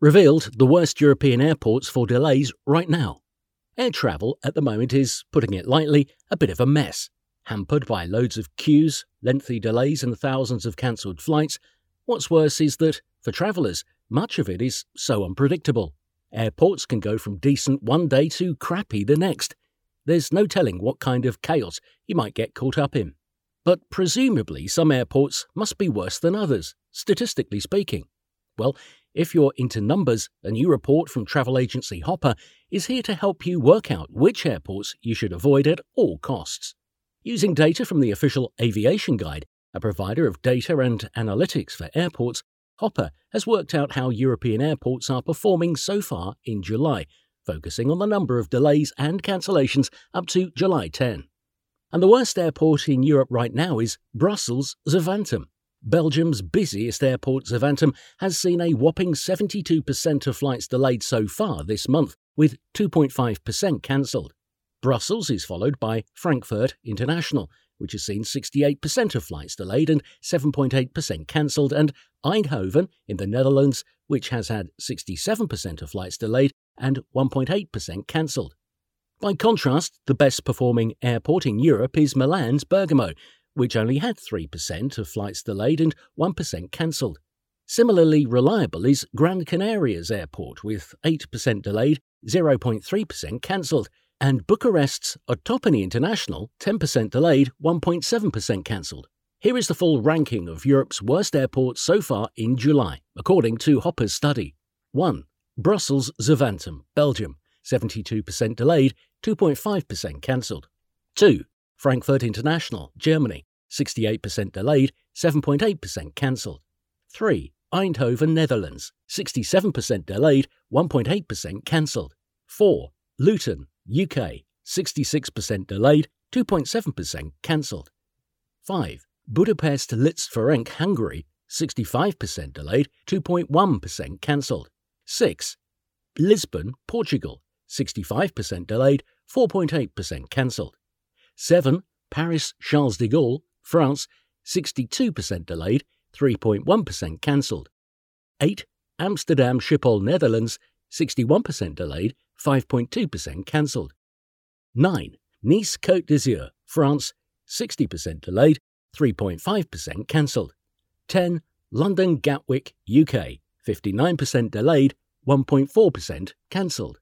revealed the worst European airports for delays right now. Air travel at the moment is, putting it lightly, a bit of a mess. Hampered by loads of queues, lengthy delays, and thousands of cancelled flights, what's worse is that, for travellers, much of it is so unpredictable. Airports can go from decent one day to crappy the next. There's no telling what kind of chaos you might get caught up in. But presumably, some airports must be worse than others, statistically speaking. Well, if you're into numbers, a new report from travel agency Hopper is here to help you work out which airports you should avoid at all costs. Using data from the official Aviation Guide, a provider of data and analytics for airports, Hopper has worked out how European airports are performing so far in July, focusing on the number of delays and cancellations up to July 10. And the worst airport in Europe right now is Brussels Zaventem. Belgium's busiest airport, Zaventem, has seen a whopping 72% of flights delayed so far this month, with 2.5% cancelled. Brussels is followed by Frankfurt International, which has seen 68% of flights delayed and 7.8% cancelled, and Eindhoven in the Netherlands, which has had 67% of flights delayed and 1.8% cancelled. By contrast, the best performing airport in Europe is Milan's Bergamo, which only had 3% of flights delayed and 1% cancelled. Similarly reliable is Gran Canaria's airport, with 8% delayed, 0.3% cancelled, and Bucharest's Otopeni International, 10% delayed, 1.7% cancelled. Here is the full ranking of Europe's worst airports so far in July, according to Hopper's study. 1. Brussels Zaventem, Belgium, 72% delayed, 2.5% cancelled. 2. Frankfurt International, Germany, 68% delayed, 7.8% cancelled. 3. Eindhoven, Netherlands, 67% delayed, 1.8% cancelled. 4. Luton, UK, 66% delayed, 2.7% cancelled. 5. Budapest Liszt Ferenc, Hungary, 65% delayed, 2.1% cancelled. 6. Lisbon, Portugal, 65% delayed, 4.8% cancelled. 7. Paris Charles de Gaulle, France, 62% delayed, 3.1% cancelled. 8. Amsterdam Schiphol, Netherlands, 61% delayed, 5.2% cancelled. 9. Nice Côte d'Azur, France, 60% delayed, 3.5% cancelled. 10. London Gatwick, UK, 59% delayed, 1.4% cancelled.